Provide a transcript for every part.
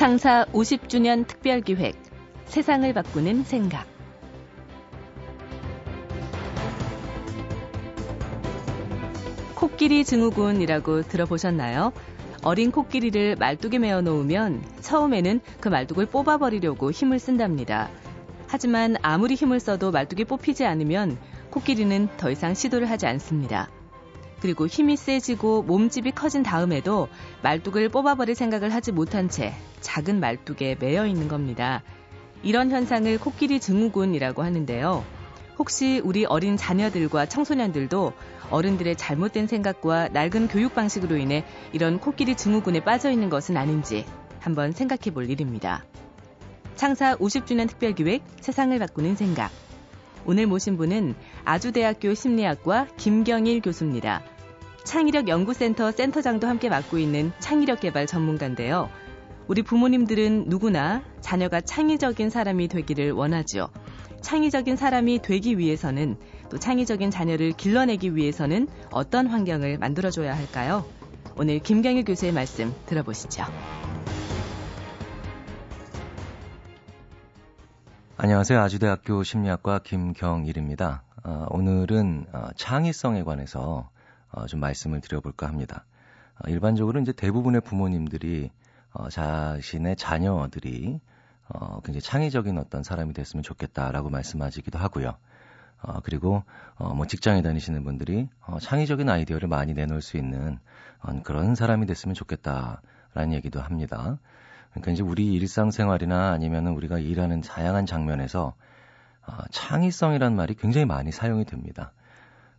창사 50주년 특별기획 세상을 바꾸는 생각 코끼리 증후군이라고 들어보셨나요? 어린 코끼리를 말뚝에 메어 놓으면 처음에는 그 말뚝을 뽑아버리려고 힘을 쓴답니다. 하지만 아무리 힘을 써도 말뚝이 뽑히지 않으면 코끼리는 더 이상 시도를 하지 않습니다. 그리고 힘이 세지고 몸집이 커진 다음에도 말뚝을 뽑아버릴 생각을 하지 못한 채 작은 말뚝에 매여 있는 겁니다. 이런 현상을 코끼리 증후군이라고 하는데요. 혹시 우리 어린 자녀들과 청소년들도 어른들의 잘못된 생각과 낡은 교육 방식으로 인해 이런 코끼리 증후군에 빠져 있는 것은 아닌지 한번 생각해 볼 일입니다. 창사 50주년 특별기획 세상을 바꾸는 생각. 오늘 모신 분은 아주대학교 심리학과 김경일 교수입니다. 창의력 연구센터 센터장도 함께 맡고 있는 창의력 개발 전문가인데요. 우리 부모님들은 누구나 자녀가 창의적인 사람이 되기를 원하죠. 창의적인 사람이 되기 위해서는 또 창의적인 자녀를 길러내기 위해서는 어떤 환경을 만들어줘야 할까요? 오늘 김경일 교수의 말씀 들어보시죠. 안녕하세요. 아주대학교 심리학과 김경일입니다. 어, 오늘은 어, 창의성에 관해서 어, 좀 말씀을 드려볼까 합니다. 어, 일반적으로 이제 대부분의 부모님들이 어, 자신의 자녀들이 어, 굉장히 창의적인 어떤 사람이 됐으면 좋겠다라고 말씀하시기도 하고요. 어, 그리고 어, 뭐 직장에 다니시는 분들이 어, 창의적인 아이디어를 많이 내놓을 수 있는 어, 그런 사람이 됐으면 좋겠다라는 얘기도 합니다. 그러니까 이제 우리 일상생활이나 아니면은 우리가 일하는 다양한 장면에서 어, 창의성이란 말이 굉장히 많이 사용이 됩니다.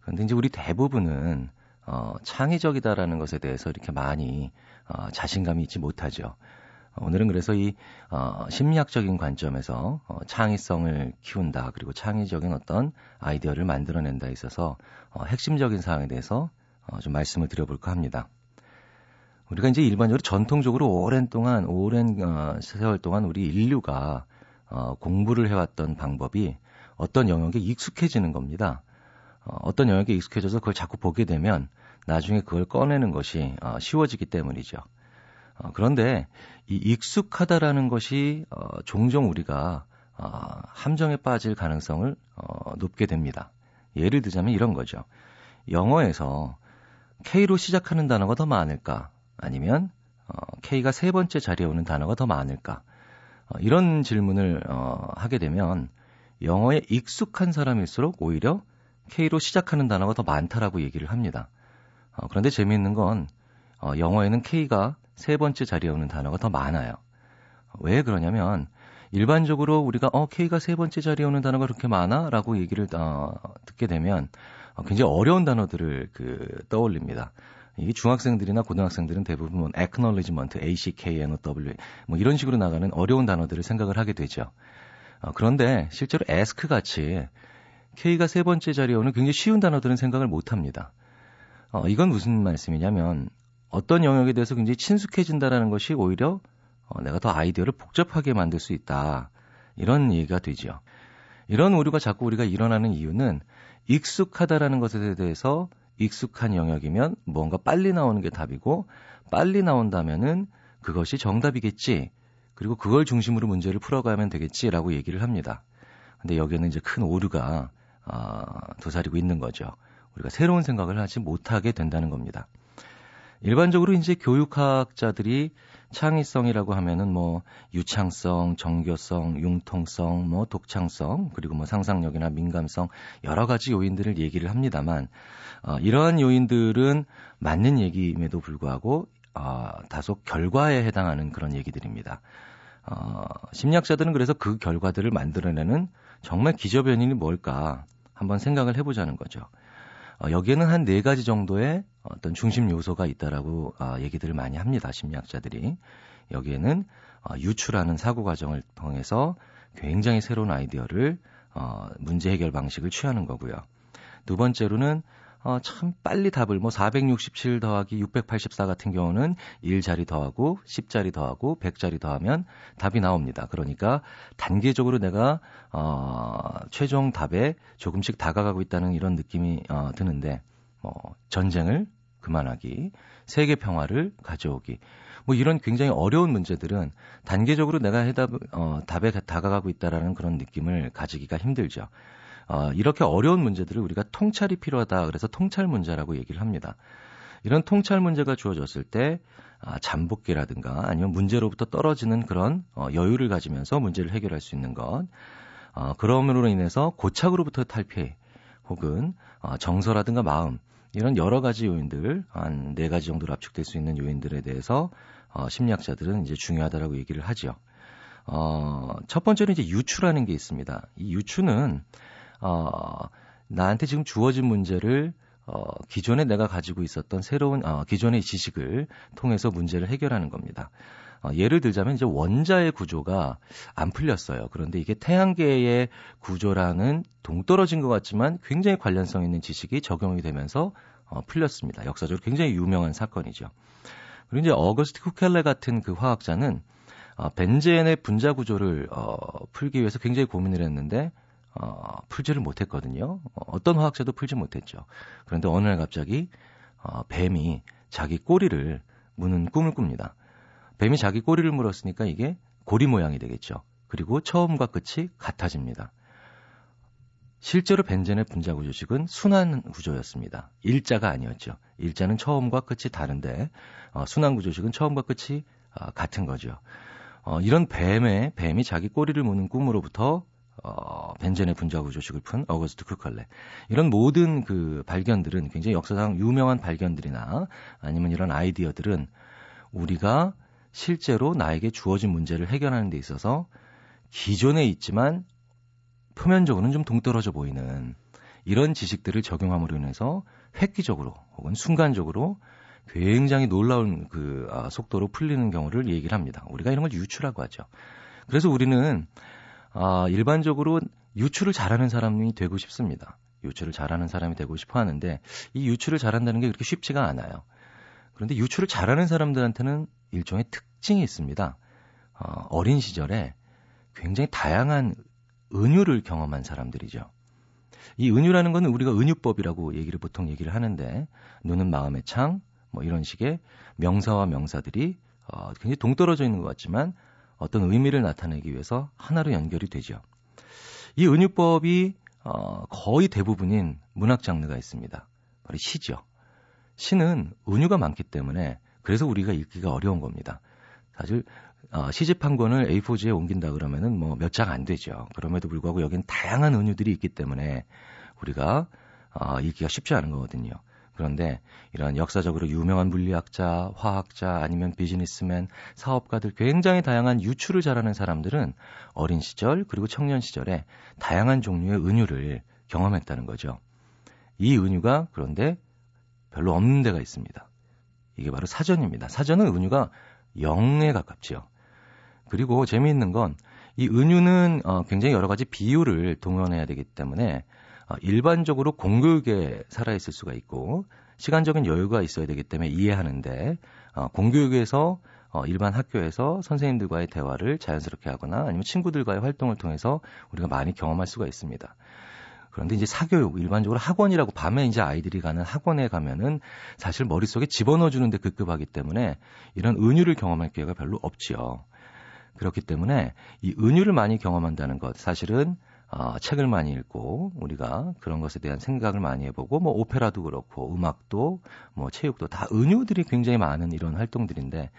그런데 이제 우리 대부분은 어, 창의적이다라는 것에 대해서 이렇게 많이 어, 자신감이 있지 못하죠. 오늘은 그래서 이 어, 심리학적인 관점에서 어, 창의성을 키운다 그리고 창의적인 어떤 아이디어를 만들어낸다 있어서 어, 핵심적인 사항에 대해서 어, 좀 말씀을 드려볼까 합니다. 우리가 이제 일반적으로 전통적으로 오랜 동안 오랜 어, 세월 동안 우리 인류가 어, 공부를 해왔던 방법이 어떤 영역에 익숙해지는 겁니다. 어, 어떤 영역에 익숙해져서 그걸 자꾸 보게 되면 나중에 그걸 꺼내는 것이 어, 쉬워지기 때문이죠. 어, 그런데 이 익숙하다라는 것이 어, 종종 우리가 어, 함정에 빠질 가능성을 어, 높게 됩니다. 예를 들자면 이런 거죠. 영어에서 K로 시작하는 단어가 더 많을까? 아니면 어, K가 세 번째 자리에 오는 단어가 더 많을까? 어, 이런 질문을 어, 하게 되면 영어에 익숙한 사람일수록 오히려 K로 시작하는 단어가 더 많다라고 얘기를 합니다. 어, 그런데 재미있는 건 어, 영어에는 K가 세 번째 자리에 오는 단어가 더 많아요. 왜 그러냐면 일반적으로 우리가 어 K가 세 번째 자리에 오는 단어가 그렇게 많아라고 얘기를 어, 듣게 되면 어, 굉장히 어려운 단어들을 그 떠올립니다. 이게 중학생들이나 고등학생들은 대부분 뭐 acknowledgement, A C K N O W 뭐 이런 식으로 나가는 어려운 단어들을 생각을 하게 되죠. 어, 그런데 실제로 ask 같이 K가 세 번째 자리에 오는 굉장히 쉬운 단어들은 생각을 못 합니다. 어, 이건 무슨 말씀이냐면 어떤 영역에 대해서 굉장히 친숙해진다라는 것이 오히려 어, 내가 더 아이디어를 복잡하게 만들 수 있다. 이런 얘기가 되죠. 이런 오류가 자꾸 우리가 일어나는 이유는 익숙하다라는 것에 대해서 익숙한 영역이면 뭔가 빨리 나오는 게 답이고 빨리 나온다면은 그것이 정답이겠지. 그리고 그걸 중심으로 문제를 풀어가면 되겠지라고 얘기를 합니다. 근데 여기에는 이제 큰 오류가 어, 도사리고 있는 거죠. 우리가 새로운 생각을 하지 못하게 된다는 겁니다. 일반적으로 이제 교육학자들이 창의성이라고 하면은 뭐 유창성, 정교성, 융통성, 뭐 독창성, 그리고 뭐 상상력이나 민감성 여러 가지 요인들을 얘기를 합니다만 어, 이러한 요인들은 맞는 얘기임에도 불구하고 어, 다소 결과에 해당하는 그런 얘기들입니다. 어, 심리학자들은 그래서 그 결과들을 만들어내는 정말 기저변인이 뭘까 한번 생각을 해보자는 거죠. 어, 여기에는 한 네 가지 정도의 어떤 중심 요소가 있다라고 어, 얘기들을 많이 합니다. 심리학자들이. 여기에는 어, 유추라는 사고 과정을 통해서 굉장히 새로운 아이디어를 어, 문제 해결 방식을 취하는 거고요. 두 번째로는 어, 참 빨리 답을 뭐 467 더하기 684 같은 경우는 1자리 더하고 10자리 더하고 100자리 더하면 답이 나옵니다. 그러니까 단계적으로 내가 어, 최종 답에 조금씩 다가가고 있다는 이런 느낌이 어, 드는데 뭐 전쟁을 그만하기, 세계 평화를 가져오기. 뭐 이런 굉장히 어려운 문제들은 단계적으로 내가 해답, 어, 답에 다가가고 있다라는 그런 느낌을 가지기가 힘들죠. 어, 이렇게 어려운 문제들을 우리가 통찰이 필요하다. 그래서 통찰 문제라고 얘기를 합니다. 이런 통찰 문제가 주어졌을 때 아, 잠복기라든가 아니면 문제로부터 떨어지는 그런 어, 여유를 가지면서 문제를 해결할 수 있는 것. 어, 그럼으로 인해서 고착으로부터 탈피 혹은 어, 정서라든가 마음 이런 여러 가지 요인들 한 네 가지 정도로 압축될 수 있는 요인들에 대해서 어, 심리학자들은 이제 중요하다라고 얘기를 하죠. 어, 첫 번째는 이제 유추라는 게 있습니다. 이 유추는 어, 나한테 지금 주어진 문제를 어, 기존에 내가 가지고 있었던 새로운 어, 기존의 지식을 통해서 문제를 해결하는 겁니다. 어, 예를 들자면 이제 원자의 구조가 안 풀렸어요. 그런데 이게 태양계의 구조라는 동떨어진 것 같지만 굉장히 관련성 있는 지식이 적용이 되면서 어, 풀렸습니다. 역사적으로 굉장히 유명한 사건이죠. 그리고 이제 어거스트 쿠켈레 같은 그 화학자는 어, 벤젠의 분자 구조를 어, 풀기 위해서 굉장히 고민을 했는데 어, 풀지를 못했거든요. 어, 어떤 화학자도 풀지 못했죠. 그런데 어느 날 갑자기 어, 뱀이 자기 꼬리를 무는 꿈을 꿉니다. 뱀이 자기 꼬리를 물었으니까 이게 고리 모양이 되겠죠. 그리고 처음과 끝이 같아집니다. 실제로 벤젠의 분자 구조식은 순환 구조였습니다. 일자가 아니었죠. 일자는 처음과 끝이 다른데 어, 순환 구조식은 처음과 끝이 어, 같은 거죠. 어, 이런 뱀의 뱀이 자기 꼬리를 무는 꿈으로부터 어, 벤젠의 분자 구 조식을 푼 어거스트 크컬레. 이런 모든 그 발견들은 굉장히 역사상 유명한 발견들이나 아니면 이런 아이디어들은 우리가 실제로 나에게 주어진 문제를 해결하는 데 있어서 기존에 있지만 표면적으로는 좀 동떨어져 보이는 이런 지식들을 적용함으로 인해서 획기적으로 혹은 순간적으로 굉장히 놀라운 그 아, 속도로 풀리는 경우를 얘기를 합니다. 우리가 이런 걸 유추라고 하죠. 그래서 우리는 아, 일반적으로 유추를 잘하는 사람이 되고 싶습니다. 유추를 잘하는 사람이 되고 싶어 하는데 이 유추를 잘한다는 게 그렇게 쉽지가 않아요. 그런데 유추를 잘하는 사람들한테는 일종의 특징이 있습니다. 어, 어린 시절에 굉장히 다양한 은유를 경험한 사람들이죠. 이 은유라는 것은 우리가 은유법이라고 얘기를 보통 얘기를 하는데 눈은 마음의 창, 뭐 이런 식의 명사와 명사들이 어, 굉장히 동떨어져 있는 것 같지만 어떤 의미를 나타내기 위해서 하나로 연결이 되죠. 이 은유법이 어, 거의 대부분인 문학 장르가 있습니다. 바로 시죠. 시는 은유가 많기 때문에 그래서 우리가 읽기가 어려운 겁니다. 사실 어, 시집 한 권을 A4지에 옮긴다 그러면은 뭐 몇 장 안 되죠. 그럼에도 불구하고 여기는 다양한 은유들이 있기 때문에 우리가 어, 읽기가 쉽지 않은 거거든요. 그런데 이런 역사적으로 유명한 물리학자, 화학자, 아니면 비즈니스맨, 사업가들 굉장히 다양한 유추를 잘하는 사람들은 어린 시절 그리고 청년 시절에 다양한 종류의 은유를 경험했다는 거죠. 이 은유가 그런데 별로 없는 데가 있습니다. 이게 바로 사전입니다. 사전은 은유가 0에 가깝지요. 그리고 재미있는 건 이 은유는 어, 굉장히 여러 가지 비율을 동원해야 되기 때문에 어, 일반적으로 공교육에 살아있을 수가 있고 시간적인 여유가 있어야 되기 때문에 이해하는데 어, 공교육에서 어, 일반 학교에서 선생님들과의 대화를 자연스럽게 하거나 아니면 친구들과의 활동을 통해서 우리가 많이 경험할 수가 있습니다. 그런데 이제 사교육, 일반적으로 학원이라고 밤에 이제 아이들이 가는 학원에 가면은 사실 머릿속에 집어넣어 주는데 급급하기 때문에 이런 은유를 경험할 기회가 별로 없지요. 그렇기 때문에 이 은유를 많이 경험한다는 것, 사실은 어, 책을 많이 읽고 우리가 그런 것에 대한 생각을 많이 해보고 뭐 오페라도 그렇고 음악도 뭐 체육도 다 은유들이 굉장히 많은 이런 활동들인데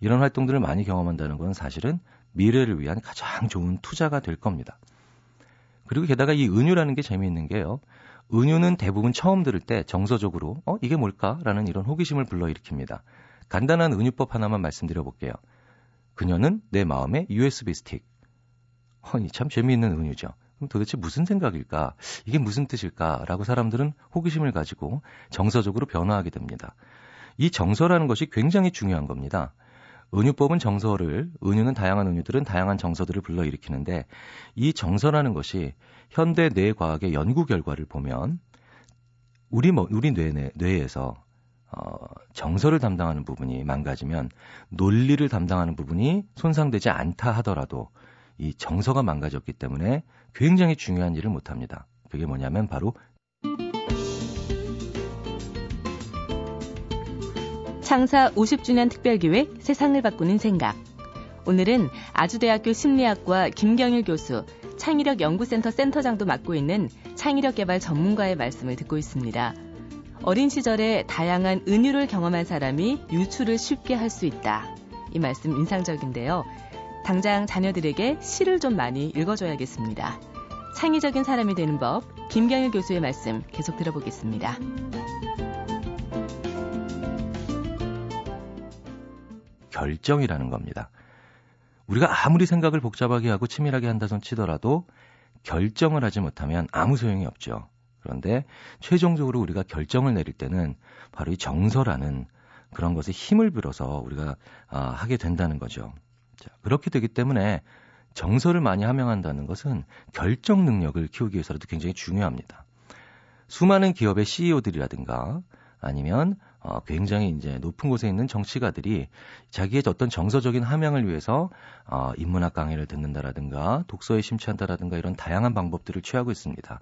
이런 활동들을 많이 경험한다는 건 사실은 미래를 위한 가장 좋은 투자가 될 겁니다. 그리고 게다가 이 은유라는 게 재미있는 게요. 은유는 대부분 처음 들을 때 정서적으로 어 이게 뭘까라는 이런 호기심을 불러일으킵니다. 간단한 은유법 하나만 말씀드려 볼게요. 그녀는 내 마음의 USB 스틱. 허니 참 재미있는 은유죠. 그럼 도대체 무슨 생각일까? 이게 무슨 뜻일까?라고 사람들은 호기심을 가지고 정서적으로 변화하게 됩니다. 이 정서라는 것이 굉장히 중요한 겁니다. 은유법은 정서를, 은유는 다양한 은유들은 다양한 정서들을 불러일으키는데 이 정서라는 것이 현대 뇌과학의 연구 결과를 보면 우리 뭐, 우리 뇌, 뇌에서 어, 정서를 담당하는 부분이 망가지면 논리를 담당하는 부분이 손상되지 않다 하더라도 이 정서가 망가졌기 때문에 굉장히 중요한 일을 못 합니다. 그게 뭐냐면 바로 창사 50주년 특별기획 세상을 바꾸는 생각. 오늘은 아주대학교 심리학과 김경일 교수, 창의력 연구센터 센터장도 맡고 있는 창의력 개발 전문가의 말씀을 듣고 있습니다. 어린 시절에 다양한 은유를 경험한 사람이 유추를 쉽게 할 수 있다. 이 말씀 인상적인데요. 당장 자녀들에게 시를 좀 많이 읽어줘야겠습니다. 창의적인 사람이 되는 법, 김경일 교수의 말씀 계속 들어보겠습니다. 결정이라는 겁니다. 우리가 아무리 생각을 복잡하게 하고 치밀하게 한다손 치더라도 결정을 하지 못하면 아무 소용이 없죠. 그런데 최종적으로 우리가 결정을 내릴 때는 바로 이 정서라는 그런 것에 힘을 빌어서 우리가 아, 하게 된다는 거죠. 자, 그렇게 되기 때문에 정서를 많이 함양한다는 것은 결정 능력을 키우기 위해서라도 굉장히 중요합니다. 수많은 기업의 CEO들이라든가 아니면 어, 굉장히 이제 높은 곳에 있는 정치가들이 자기의 어떤 정서적인 함양을 위해서 어, 인문학 강의를 듣는다라든가 독서에 심취한다라든가 이런 다양한 방법들을 취하고 있습니다.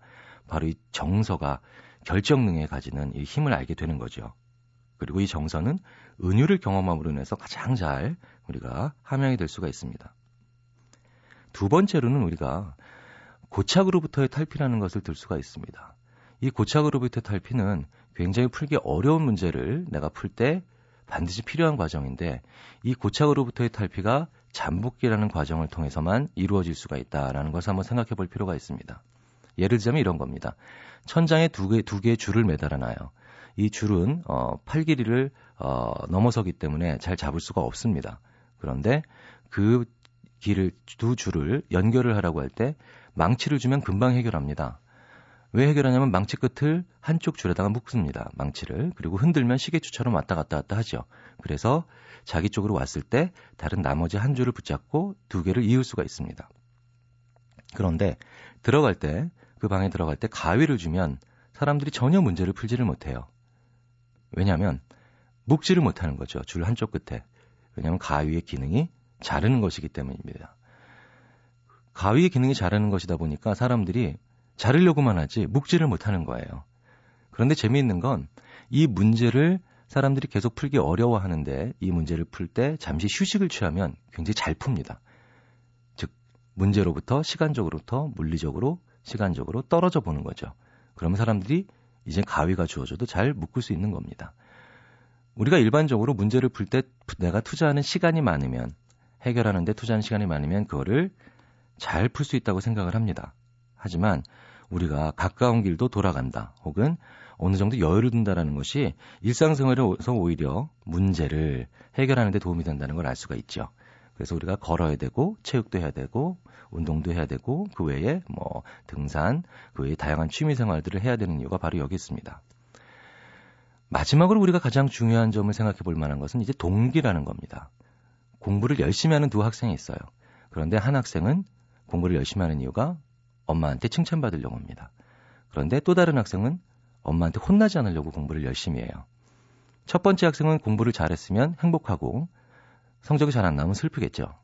바로 이 정서가 결정 능에 가지는 이 힘을 알게 되는 거죠. 그리고 이 정서는 은유를 경험함으로 인해서 가장 잘 우리가 함양이 될 수가 있습니다. 두 번째로는 우리가 고착으로부터의 탈피라는 것을 들 수가 있습니다. 이 고착으로부터의 탈피는 굉장히 풀기 어려운 문제를 내가 풀 때 반드시 필요한 과정인데 이 고착으로부터의 탈피가 잠복기라는 과정을 통해서만 이루어질 수가 있다라는 것을 한번 생각해 볼 필요가 있습니다. 예를 들자면 이런 겁니다. 천장에 두 개, 두 개의 줄을 매달아 놔요. 이 줄은, 어, 팔 길이를, 어, 넘어서기 때문에 잘 잡을 수가 없습니다. 그런데 그 길을, 두 줄을 연결을 하라고 할 때 망치를 주면 금방 해결합니다. 왜 해결하냐면 망치 끝을 한쪽 줄에다가 묶습니다. 망치를. 그리고 흔들면 시계추처럼 왔다 갔다 왔다 하죠. 그래서 자기 쪽으로 왔을 때 다른 나머지 한 줄을 붙잡고 두 개를 이을 수가 있습니다. 그런데 들어갈 때, 그 방에 들어갈 때 가위를 주면 사람들이 전혀 문제를 풀지를 못해요. 왜냐하면 묶지를 못하는 거죠. 줄 한쪽 끝에. 왜냐하면 가위의 기능이 자르는 것이기 때문입니다. 가위의 기능이 자르는 것이다 보니까 사람들이 자르려고만 하지 묵지를 못하는 거예요. 그런데 재미있는 건 이 문제를 사람들이 계속 풀기 어려워하는데 이 문제를 풀 때 잠시 휴식을 취하면 굉장히 잘 풉니다. 즉 문제로부터 시간적으로부터 물리적으로 시간적으로 떨어져 보는 거죠. 그러면 사람들이 이제 가위가 주어져도 잘 묶을 수 있는 겁니다. 우리가 일반적으로 문제를 풀 때 내가 투자하는 시간이 많으면 해결하는데 투자하는 시간이 많으면 그거를 잘 풀 수 있다고 생각을 합니다. 하지만 우리가 가까운 길도 돌아간다 혹은 어느 정도 여유를 둔다라는 것이 일상생활에서 오히려 문제를 해결하는 데 도움이 된다는 걸 알 수가 있죠. 그래서 우리가 걸어야 되고 체육도 해야 되고 운동도 해야 되고 그 외에 뭐 등산 그 외에 다양한 취미 생활들을 해야 되는 이유가 바로 여기 있습니다. 마지막으로 우리가 가장 중요한 점을 생각해 볼 만한 것은 이제 동기라는 겁니다. 공부를 열심히 하는 두 학생이 있어요. 그런데 한 학생은 공부를 열심히 하는 이유가 엄마한테 칭찬받으려고 합니다. 그런데 또 다른 학생은 엄마한테 혼나지 않으려고 공부를 열심히 해요. 첫 번째 학생은 공부를 잘했으면 행복하고 성적이 잘 안 나오면 슬프겠죠.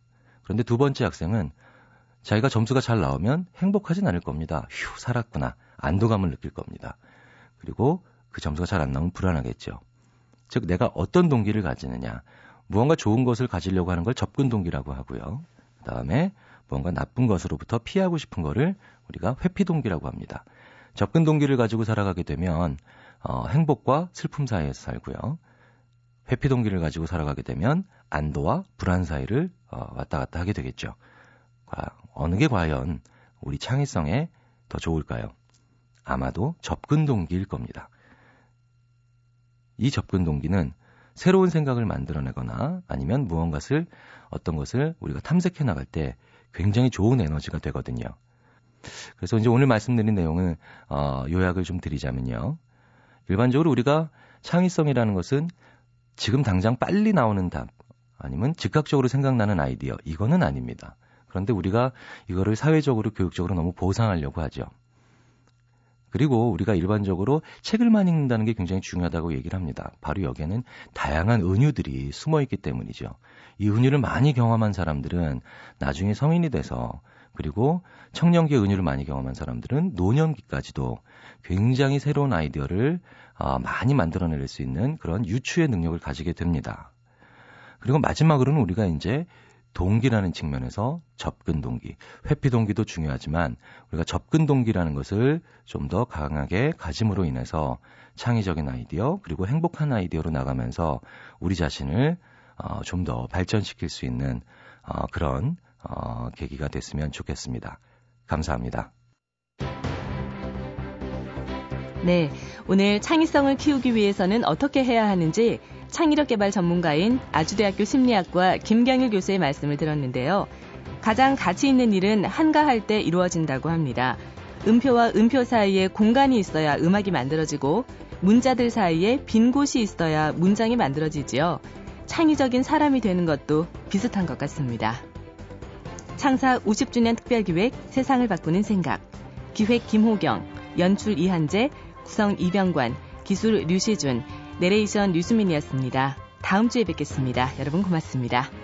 그런데 두 번째 학생은 자기가 점수가 잘 나오면 행복하진 않을 겁니다. 휴, 살았구나. 안도감을 느낄 겁니다. 그리고 그 점수가 잘 안 나오면 불안하겠죠. 즉, 내가 어떤 동기를 가지느냐. 무언가 좋은 것을 가지려고 하는 걸 접근 동기라고 하고요. 그 다음에 뭔가 나쁜 것으로부터 피하고 싶은 거를 우리가 회피 동기라고 합니다. 접근 동기를 가지고 살아가게 되면 어, 행복과 슬픔 사이에서 살고요. 회피 동기를 가지고 살아가게 되면 안도와 불안 사이를 어, 왔다 갔다 하게 되겠죠. 어느 게 과연 우리 창의성에 더 좋을까요? 아마도 접근 동기일 겁니다. 이 접근 동기는 새로운 생각을 만들어내거나 아니면 무언가를 어떤 것을 우리가 탐색해 나갈 때 굉장히 좋은 에너지가 되거든요. 그래서 이제 오늘 말씀드린 내용을 어, 요약을 좀 드리자면요. 일반적으로 우리가 창의성이라는 것은 지금 당장 빨리 나오는 답 아니면 즉각적으로 생각나는 아이디어 이거는 아닙니다. 그런데 우리가 이거를 사회적으로 교육적으로 너무 보상하려고 하죠. 그리고 우리가 일반적으로 책을 많이 읽는다는 게 굉장히 중요하다고 얘기를 합니다. 바로 여기에는 다양한 은유들이 숨어 있기 때문이죠. 이 은유를 많이 경험한 사람들은 나중에 성인이 돼서 그리고 청년기의 은유를 많이 경험한 사람들은 노년기까지도 굉장히 새로운 아이디어를 어, 많이 만들어낼 수 있는 그런 유추의 능력을 가지게 됩니다. 그리고 마지막으로는 우리가 이제 동기라는 측면에서 접근 동기, 회피 동기도 중요하지만 우리가 접근 동기라는 것을 좀 더 강하게 가짐으로 인해서 창의적인 아이디어 그리고 행복한 아이디어로 나가면서 우리 자신을 어, 좀 더 발전시킬 수 있는 어, 그런 어, 계기가 됐으면 좋겠습니다. 감사합니다. 네, 오늘 창의성을 키우기 위해서는 어떻게 해야 하는지 창의력 개발 전문가인 아주대학교 심리학과 김경일 교수의 말씀을 들었는데요. 가장 가치 있는 일은 한가할 때 이루어진다고 합니다. 음표와 음표 사이에 공간이 있어야 음악이 만들어지고 문자들 사이에 빈 곳이 있어야 문장이 만들어지지요. 창의적인 사람이 되는 것도 비슷한 것 같습니다. 창사 50주년 특별기획 세상을 바꾸는 생각 기획 김호경 연출 이한재 구성 이병관 기술 류시준 내레이션 류수민이었습니다. 다음 주에 뵙겠습니다. 여러분 고맙습니다.